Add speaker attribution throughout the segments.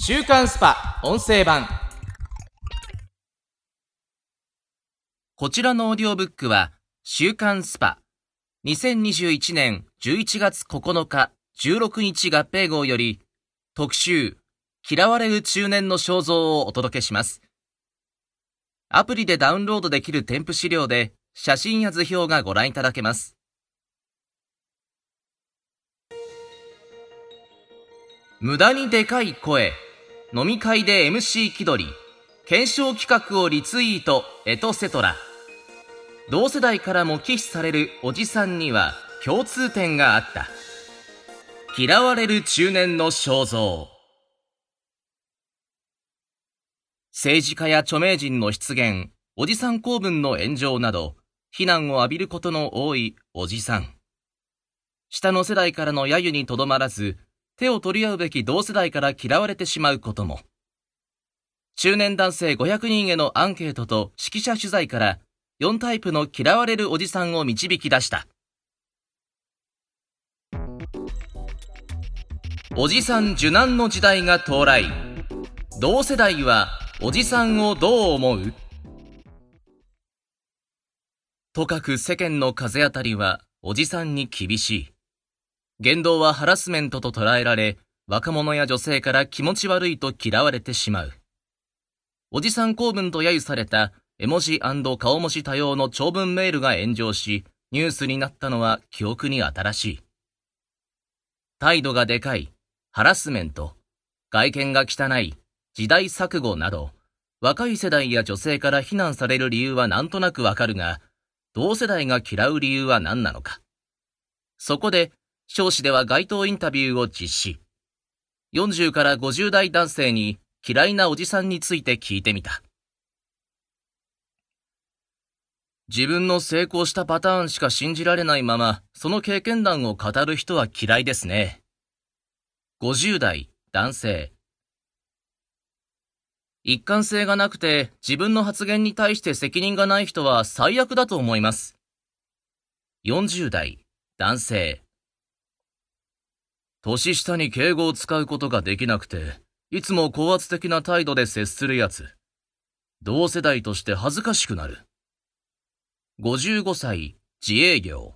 Speaker 1: 週刊スパ音声版。こちらのオーディオブックは週刊スパ。2021年11月9日16日合併号より特集嫌われる中年の肖像をお届けします。アプリでダウンロードできる添付資料で写真や図表がご覧いただけます。無駄にでかい声。飲み会で MC 気取り検証企画をリツイートエトセトラ。同世代からも忌避されるおじさんには共通点があった。嫌われる中年の肖像。政治家や著名人の出現おじさん公文の炎上など非難を浴びることの多いおじさん。下の世代からの揶揄にとどまらず手を取り合うべき同世代から嫌われてしまうことも。中年男性500人へのアンケートと指揮者取材から4タイプの嫌われるおじさんを導き出した。おじさん受難の時代が到来。同世代はおじさんをどう思う？とかく世間の風当たりはおじさんに厳しい。言動はハラスメントと捉えられ、若者や女性から気持ち悪いと嫌われてしまう。おじさん公文と揶揄された絵文字顔文字多様の長文メールが炎上し、ニュースになったのは記憶に新しい。態度がでかい、ハラスメント、外見が汚い、時代錯誤など、若い世代や女性から非難される理由はなんとなくわかるが、同世代が嫌う理由は何なのか。そこで、少子では街頭インタビューを実施。40から50代男性に嫌いなおじさんについて聞いてみた。自分の成功したパターンしか信じられないまま、その経験談を語る人は嫌いですね。50代男性。一貫性がなくて自分の発言に対して責任がない人は最悪だと思います。40代男性。年下に敬語を使うことができなくて、いつも高圧的な態度で接するやつ。同世代として恥ずかしくなる。55歳、自営業。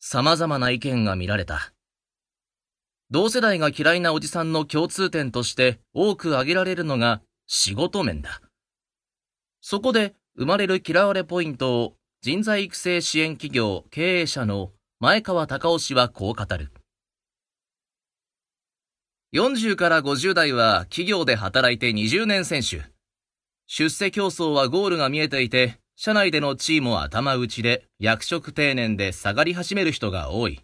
Speaker 1: 様々な意見が見られた。同世代が嫌いなおじさんの共通点として多く挙げられるのが仕事面だ。そこで生まれる嫌われポイントを人材育成支援企業経営者の前川隆夫氏はこう語る。40から50代は企業で働いて20年選手。出世競争はゴールが見えていて、社内での地位も頭打ちで役職定年で下がり始める人が多い。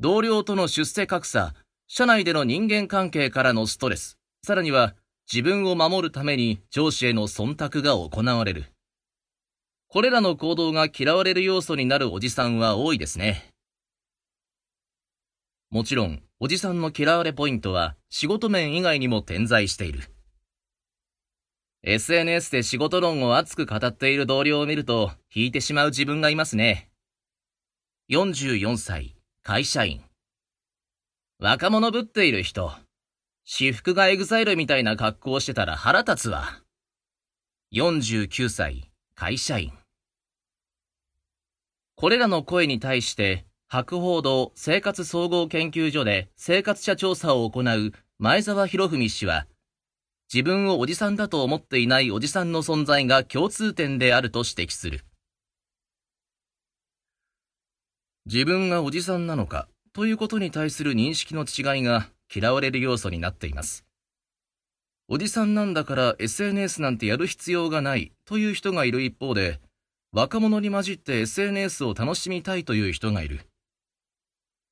Speaker 1: 同僚との出世格差、社内での人間関係からのストレス、さらには自分を守るために上司への忖度が行われる。これらの行動が嫌われる要素になるおじさんは多いですね。もちろん、おじさんの嫌われポイントは仕事面以外にも点在している。SNS で仕事論を熱く語っている同僚を見ると引いてしまう自分がいますね。44歳、会社員。若者ぶっている人。私服がエグザイルみたいな格好をしてたら腹立つわ。49歳、会社員。これらの声に対して、博報堂生活総合研究所で生活者調査を行う前澤博文氏は、自分をおじさんだと思っていないおじさんの存在が共通点であると指摘する。自分がおじさんなのかということに対する認識の違いが嫌われる要素になっています。おじさんなんだから SNS なんてやる必要がないという人がいる一方で、若者に混じって SNS を楽しみたいという人がいる。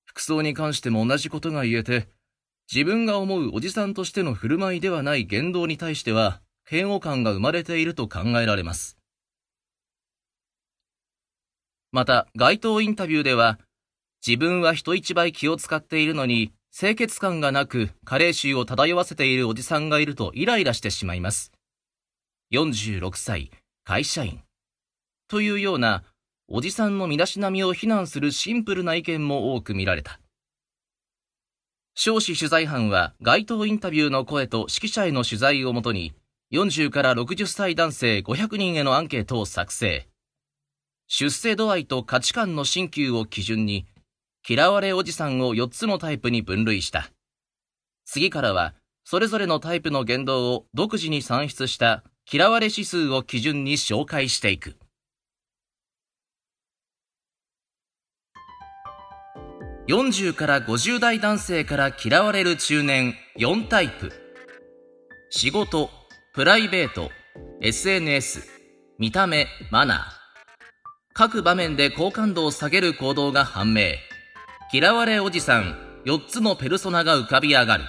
Speaker 1: 服装に関しても同じことが言えて、自分が思うおじさんとしての振る舞いではない言動に対しては、嫌悪感が生まれていると考えられます。また、街頭インタビューでは、自分は人一倍気を使っているのに、清潔感がなく、加齢臭を漂わせているおじさんがいるとイライラしてしまいます。46歳、会社員。というような、おじさんの身だしなみを非難するシンプルな意見も多く見られた。少子取材班は街頭インタビューの声と指揮者への取材をもとに、40から60歳男性500人へのアンケートを作成。出世度合いと価値観の新旧を基準に、嫌われおじさんを4つのタイプに分類した。次からは、それぞれのタイプの言動を独自に算出した嫌われ指数を基準に紹介していく。40から50代男性から嫌われる中年4タイプ。仕事、プライベート、SNS、見た目、マナー。各場面で好感度を下げる行動が判明。嫌われおじさん4つのペルソナが浮かび上がる。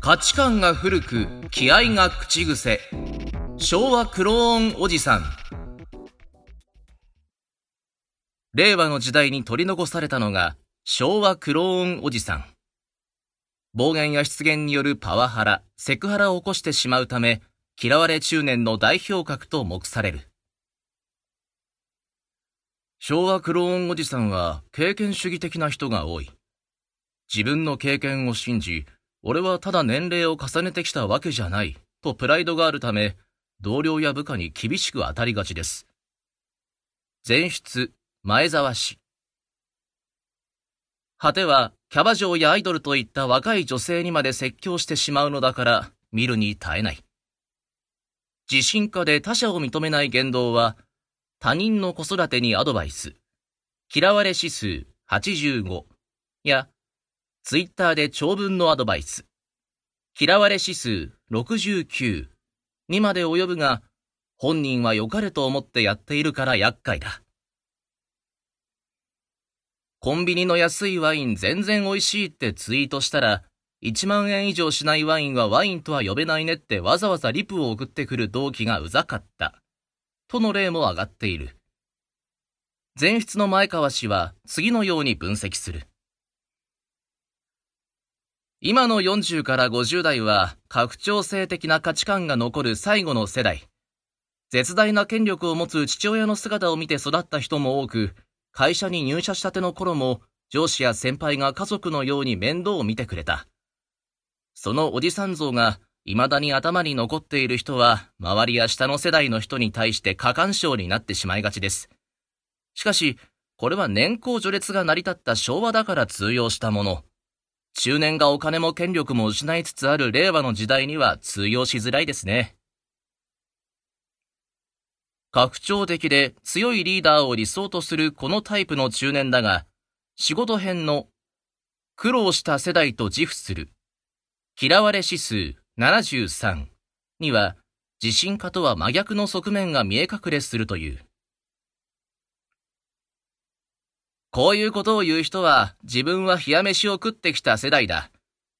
Speaker 1: 価値観が古く、気合が口癖。昭和クローンおじさん。令和の時代に取り残されたのが昭和クローンおじさん。暴言や失言によるパワハラ、セクハラを起こしてしまうため、嫌われ中年の代表格と目される。昭和クローンおじさんは経験主義的な人が多い。自分の経験を信じ、俺はただ年齢を重ねてきたわけじゃない、とプライドがあるため、同僚や部下に厳しく当たりがちです。前出、前澤氏。果ては、キャバ嬢やアイドルといった若い女性にまで説教してしまうのだから、見るに耐えない。自信家で他者を認めない言動は、他人の子育てにアドバイス、嫌われ指数85や、ツイッターで長文のアドバイス、嫌われ指数69にまで及ぶが、本人は良かれと思ってやっているから厄介だ。コンビニの安いワイン全然美味しいってツイートしたら、1万円以上しないワインはワインとは呼べないねってわざわざリプを送ってくる同期がうざかった。との例も上がっている。前出の前川氏は次のように分析する。今の40から50代は拡張性的な価値観が残る最後の世代。絶大な権力を持つ父親の姿を見て育った人も多く、会社に入社したての頃も、上司や先輩が家族のように面倒を見てくれた。そのおじさん像が、未だに頭に残っている人は、周りや下の世代の人に対して過干渉になってしまいがちです。しかし、これは年功序列が成り立った昭和だから通用したもの。中年がお金も権力も失いつつある令和の時代には通用しづらいですね。拡張的で強いリーダーを理想とするこのタイプの中年だが、仕事編の苦労した世代と自負する嫌われ指数73には自信家とは真逆の側面が見え隠れするという。こういうことを言う人は自分は冷や飯を食ってきた世代だ。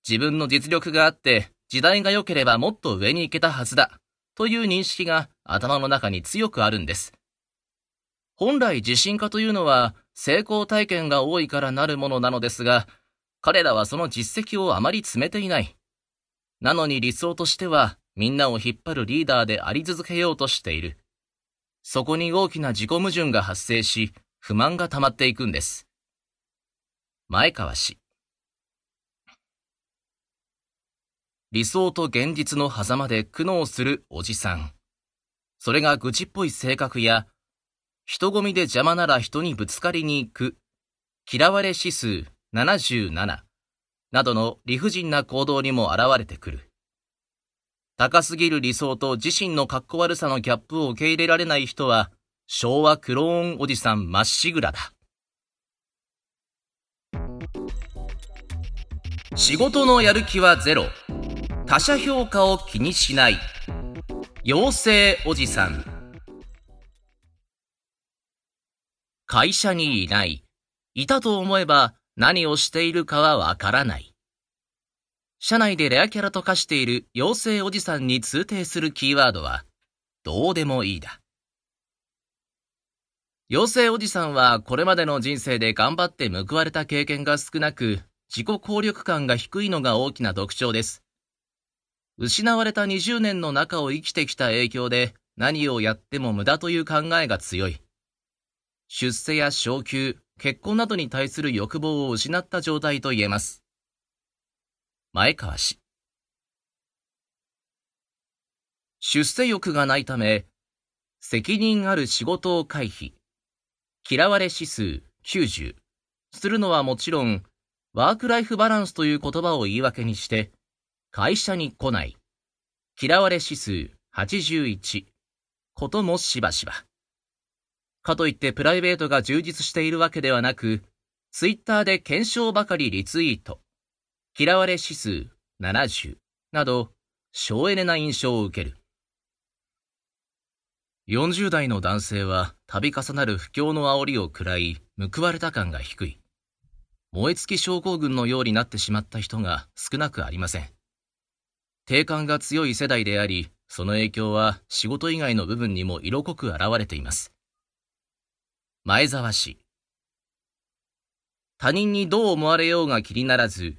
Speaker 1: 自分の実力があって時代が良ければもっと上に行けたはずだ。という認識が頭の中に強くあるんです。本来自信家というのは成功体験が多いからなるものなのですが、彼らはその実績をあまり詰めていない。なのに理想としてはみんなを引っ張るリーダーであり続けようとしている。そこに大きな自己矛盾が発生し、不満が溜まっていくんです。前川氏。理想と現実の狭間で苦悩するおじさん。それが愚痴っぽい性格や、人混みで邪魔なら人にぶつかりに行く、嫌われ指数77などの理不尽な行動にも現れてくる。高すぎる理想と自身の格好悪さのギャップを受け入れられない人は、昭和クローンおじさんまっしぐらだ。仕事のやる気はゼロ。他者評価を気にしない。妖精おじさん。会社にいない。いたと思えば何をしているかはわからない。社内でレアキャラと化している。妖精おじさんに通底するキーワードはどうでもいいだ。妖精おじさんはこれまでの人生で頑張って報われた経験が少なく自己効力感が低いのが大きな特徴です。失われた20年の中を生きてきた影響で何をやっても無駄という考えが強い。出世や昇給、結婚などに対する欲望を失った状態と言えます。前川氏。出世欲がないため、責任ある仕事を回避、嫌われ指数90、するのはもちろん、ワークライフバランスという言葉を言い訳にして、会社に来ない、嫌われ指数81、こともしばしば。かといってプライベートが充実しているわけではなく、ツイッターで検証ばかりリツイート、嫌われ指数70など、省エネな印象を受ける。40代の男性は度重なる不況の煽りを食らい、報われた感が低い。燃え尽き症候群のようになってしまった人が少なくありません。定感が強い世代であり、その影響は仕事以外の部分にも色濃く現れています。前澤氏。他人にどう思われようが気にならず、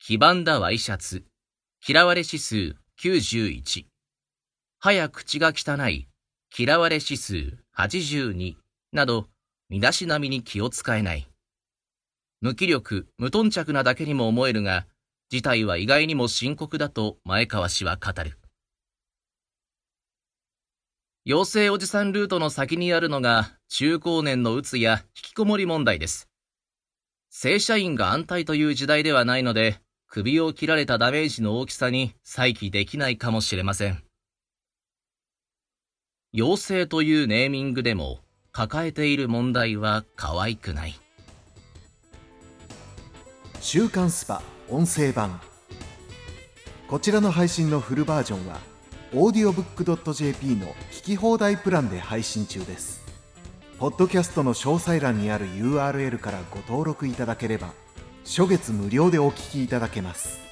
Speaker 1: 黄ばんだワイシャツ、嫌われ指数91。早口が汚い嫌われ指数82など、身だしなみに気を使えない。無気力、無頓着なだけにも思えるが、事態は意外にも深刻だと前川氏は語る。養成おじさんルートの先にあるのが中高年のうつや引きこもり問題です。正社員が安泰という時代ではないので、首を切られたダメージの大きさに再起できないかもしれません。妖精というネーミングでも抱えている問題は可愛くない
Speaker 2: 週刊スパ音声版。こちらの配信のフルバージョンは audiobook.jp の聞き放題プランで配信中です。ポッドキャストの詳細欄にある URL からご登録いただければ初月無料でお聞きいただけます。